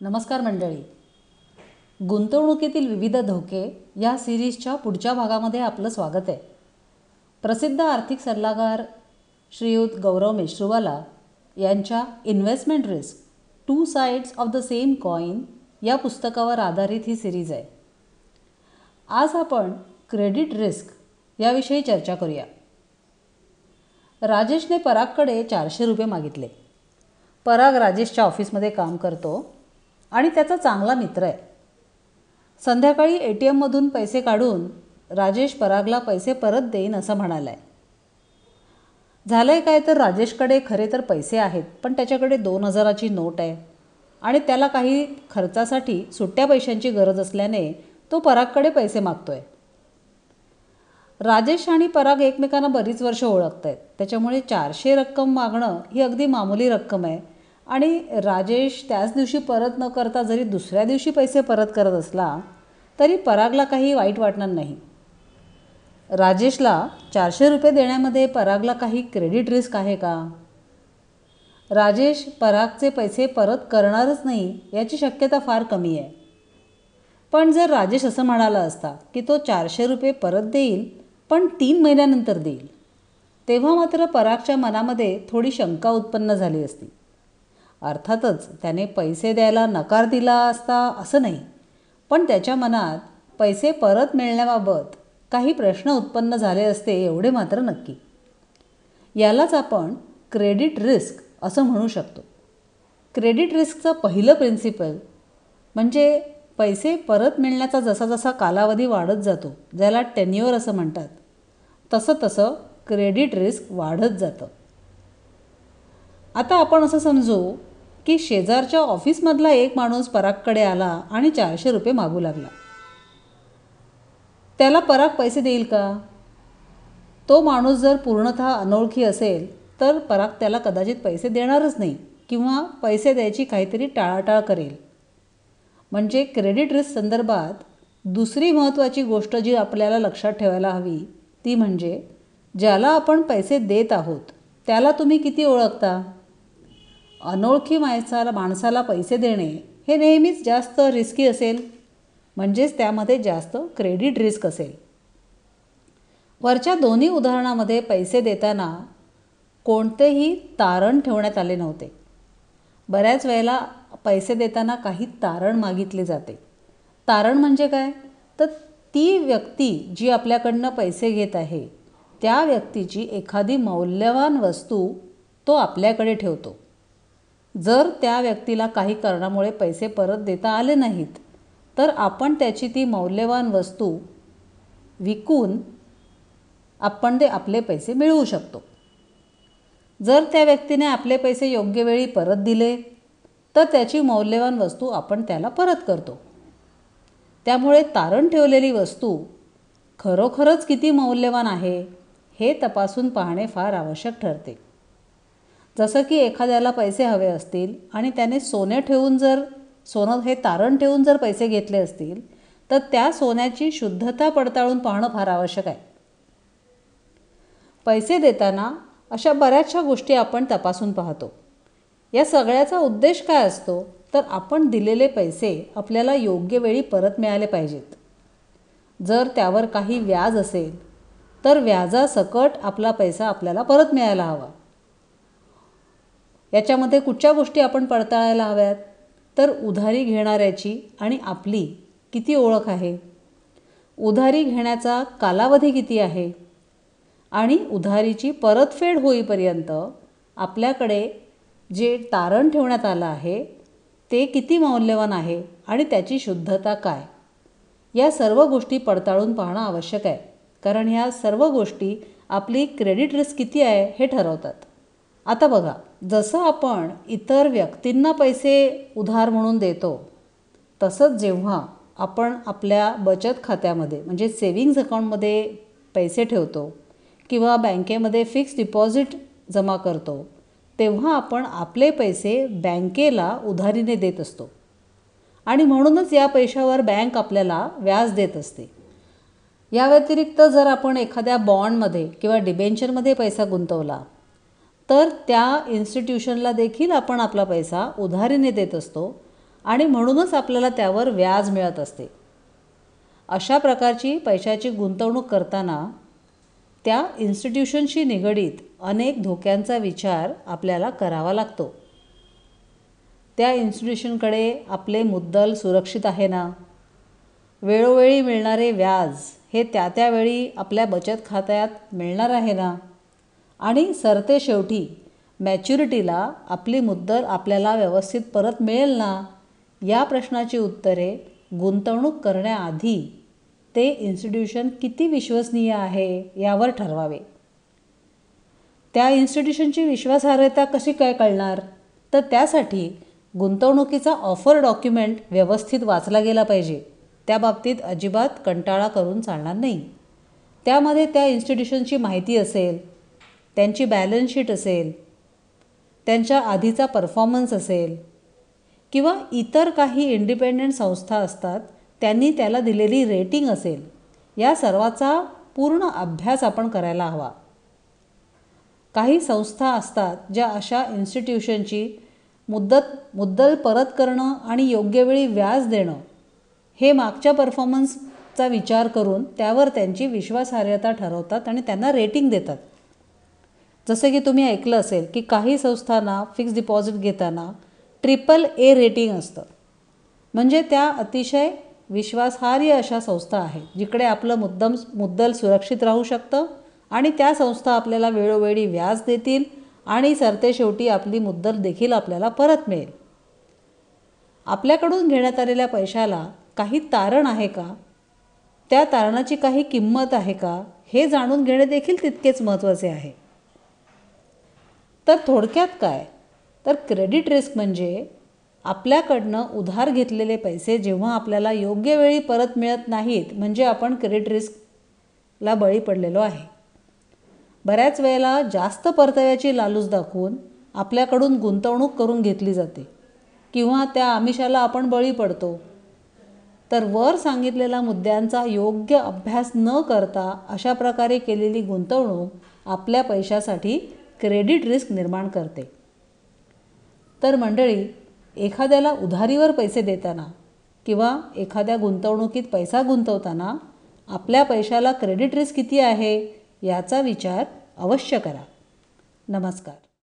नमस्कार मंडळी. गुंतवणुकीतील विविध धोके या सिरीजच्या पुढच्या भागामध्ये आपलं स्वागत आहे. प्रसिद्ध आर्थिक सल्लागार श्रीयुत गौरव मेश्रुवाला यांच्या investment risk two sides of the same coin या पुस्तकावर आधारित ही सिरीज आहे. आज आपण क्रेडिट रिस्क याविषयी चर्चा करूया. राजेशने परागकडे चारशे रुपये मागितले. पराग राजेशच्या ऑफिसमध्ये काम करतो. आणि त्याचा चांगला मित्र आहे. संध्याकाळी ए टी एममधून पैसे काढून राजेश परागला पैसे परत देईन असं म्हणाला आहे झालं आहे काय तर राजेशकडे खरे तर पैसे आहेत पण त्याच्याकडे दोन हजाराची नोट आहे. आणि त्याला काही खर्चासाठी सुट्ट्या पैशांची गरज असल्याने तो परागकडे पैसे मागतो आहे राजेश आणि पराग एकमेकांना बरीच वर्ष ओळखत आहेत त्याच्यामुळे चारशे रक्कम मागणं ही अगदी मामूली रक्कम आहे. आणि राजेश त्याच दिवशी परत न करता जरी दुसऱ्या दिवशी पैसे परत करत असला तरी परागला काही वाईट वाटणार नाही. राजेशला चारशे रुपये देण्यामध्ये परागला काही क्रेडिट रिस्क आहे का? राजेश परागचे पैसे परत करणारच नाही याची शक्यता फार कमी आहे. पण जर राजेश असं म्हणाला असता की तो चारशे रुपये परत देईल पण तीन महिन्यानंतर देईल तेव्हा मात्र परागच्या मनामध्ये थोडी शंका उत्पन्न झाली असती. अर्थातच त्याने पैसे द्यायला नकार दिला असता असं नाही. पण त्याच्या मनात पैसे परत मिळण्याबाबत काही प्रश्न उत्पन्न झाले असते एवढे मात्र नक्की. यालाच आपण क्रेडिट रिस्क असं म्हणू शकतो. क्रेडिट रिस्कचं पहिलं प्रिन्सिपल म्हणजे पैसे परत मिळण्याचा जसा जसा कालावधी वाढत जातो ज्याला टेन्युअर असं म्हणतात तसं तसं क्रेडिट रिस्क वाढत जातं. आता आपण असं समजू की शेजारच्या ऑफिसमधला एक माणूस परागकडे आला आणि चारशे रुपये मागू लागला. त्याला पराग पैसे देईल का? तो माणूस जर पूर्णतः अनोळखी असेल तर पराग त्याला कदाचित पैसे देणारच नाही किंवा पैसे द्यायची काहीतरी टाळाटाळ करेल. म्हणजे क्रेडिट रिस्क संदर्भात दुसरी महत्त्वाची गोष्ट जी आपल्याला लक्षात ठेवायला हवी ती म्हणजे ज्याला आपण पैसे देत आहोत त्याला तुम्ही किती ओळखता? अनोळखी माणसाला माणसाला पैसे देणे हे नेहमीच जास्त रिस्की असेल. म्हणजेच त्यामध्ये जास्त क्रेडिट रिस्क असेल. वरच्या दोन्ही उदाहरणामध्ये पैसे देताना कोणतेही तारण ठेवण्यात आले नव्हते. बऱ्याच वेळेला पैसे देताना काही तारण मागितले जाते. तारण म्हणजे काय? तर ती व्यक्ती जी आपल्याकडनं पैसे घेत आहे त्या व्यक्तीची एखादी मौल्यवान वस्तू तो आपल्याकडे ठेवतो. जर त्या व्यक्तीला काही कारणामुळे पैसे परत देता आले नाहीत तर आपण त्याची ती मौल्यवान वस्तू विकून आपण ते आपले पैसे मिळवू शकतो. जर त्या व्यक्तीने आपले पैसे योग्य वेळी परत दिले तर त्याची मौल्यवान वस्तू आपण त्याला परत करतो. त्यामुळे तारण ठेवलेली वस्तू खरोखरच किती मौल्यवान आहे हे तपासून पाहणे फार आवश्यक ठरते. जसं की एखाद्याला पैसे हवे असतील आणि त्याने सोने ठेवून जर सोनं हे तारण ठेवून जर पैसे घेतले असतील तर त्या सोन्याची शुद्धता पडताळून पाहणं फार आवश्यक आहे. पैसे देताना अशा बऱ्याचशा गोष्टी आपण तपासून पाहतो. या सगळ्याचा उद्देश काय असतो? तर आपण दिलेले पैसे आपल्याला योग्य वेळी परत मिळाले पाहिजेत. जर त्यावर काही व्याज असेल तर व्याजासकट आपला पैसा आपल्याला परत मिळायला हवा. याच्यामध्ये कुठच्या गोष्टी आपण पडताळायला हव्यात? तर उधारी घेणाऱ्याची आणि आपली किती ओळख आहे? उधारी घेण्याचा कालावधी किती आहे? आणि उधारीची परतफेड होईपर्यंत आपल्याकडे जे तारण ठेवण्यात आलं आहे ते किती मौल्यवान आहे आणि त्याची शुद्धता काय? या सर्व गोष्टी पडताळून पाहणं आवश्यक आहे. कारण ह्या सर्व गोष्टी आपली क्रेडिट रिस्क किती आहे हे ठरवतात. आता बघा जसं आपण इतर व्यक्तींना पैसे उधार म्हणून देतो तसंच जेव्हा आपण आपल्या बचत खात्यामध्ये म्हणजे सेविंग्ज अकाउंटमध्ये पैसे ठेवतो किंवा बँकेमध्ये फिक्स डिपॉझिट जमा करतो तेव्हा आपण आपले पैसे बँकेला उधारीने देत असतो. आणि म्हणूनच या पैशावर बँक आपल्याला व्याज देत असते. या व्यतिरिक्त जर आपण एखाद्या बॉन्डमध्ये किंवा डिबेंचरमध्ये पैसा गुंतवला तर त्या इन्स्टिट्यूशनला देखील आपण आपला पैसा उधारीने देत असतो आणि म्हणूनच आपल्याला त्यावर व्याज मिळत असते. अशा प्रकारची पैशाची गुंतवणूक करताना त्या इन्स्टिट्यूशनशी निगडीत अनेक धोक्यांचा विचार आपल्याला करावा लागतो. त्या इन्स्टिट्यूशनकडे आपले मुद्दल सुरक्षित आहे ना? वेळोवेळी मिळणारे व्याज हे त्या त्यावेळी आपल्या बचत खात्यात मिळणार आहे ना? आणि सरते शेवटी मॅच्युरिटीला आपली मुद्दल आपल्याला व्यवस्थित परत मिळेल ना? या प्रश्नाची उत्तरे गुंतवणूक करण्याआधी ते इन्स्टिट्यूशन किती विश्वसनीय आहे यावर ठरवावे. त्या इन्स्टिट्यूशनची विश्वासार्हता कशी काय कळणार? तर त्यासाठी गुंतवणुकीचा ऑफर डॉक्युमेंट व्यवस्थित वाचला गेला पाहिजे. त्या बाबतीत अजिबात कंटाळा करून चालणार नाही. त्यामध्ये त्या इन्स्टिट्यूशनची माहिती असेल त्यांची बॅलन्स शीट असेल त्यांच्या आधीचा परफॉर्मन्स असेल किंवा इतर काही इंडिपेंडंट संस्था असतात त्यांनी त्याला दिलेली रेटिंग असेल या सर्वाचा पूर्ण अभ्यास आपण करायला हवा. काही संस्था असतात ज्या अशा इन्स्टिट्यूशनची मुद्दत मुद्दल परत करणं आणि योग्य वेळी व्याज देणं हे मागच्या परफॉर्मन्सचा विचार करून त्यावर त्यांची विश्वासार्हता ठरवतात आणि त्यांना रेटिंग देतात. जसं की तुम्ही ऐकलं असेल की काही संस्थांना फिक्स डिपॉझिट घेताना ट्रिपल ए रेटिंग असतं. म्हणजे त्या अतिशय विश्वासार्ह अशा संस्था आहेत जिकडे आपलं मुद्दम मुद्दल सुरक्षित राहू शकतं आणि त्या संस्था आपल्याला वेळोवेळी व्याज देतील आणि सरतेशेवटी आपली मुद्दल देखील आपल्याला परत मिळेल. आपल्याकडून घेण्यात आलेल्या पैशाला काही तारण आहे का? त्या तारणाची काही किंमत आहे का? हे जाणून घेणे देखील तितकेच महत्त्वाचे आहे. तर थोडक्यात काय? तर क्रेडिट रिस्क म्हणजे आपल्याकडनं उधार घेतलेले पैसे जेव्हा आपल्याला योग्य वेळी परत मिळत नाहीत म्हणजे आपण क्रेडिट रिस्कला बळी पडलेलो आहे. बऱ्याच वेळेला जास्त परताव्याची लालूच दाखवून आपल्याकडून गुंतवणूक करून घेतली जाते किंवा त्या आमिषाला आपण बळी पडतो. तर वर सांगितलेल्या मुद्द्यांचा योग्य अभ्यास न करता अशा प्रकारे केलेली गुंतवणूक आपल्या पैशासाठी क्रेडिट रिस्क निर्माण करते. तर मंडळी एखाद्याला उधारीवर पैसे देताना किंवा एखाद्या गुंतवणुकीत पैसा गुंतवताना आपल्या पैशाला क्रेडिट रिस्क किती आहे याचा विचार अवश्य करा. नमस्कार.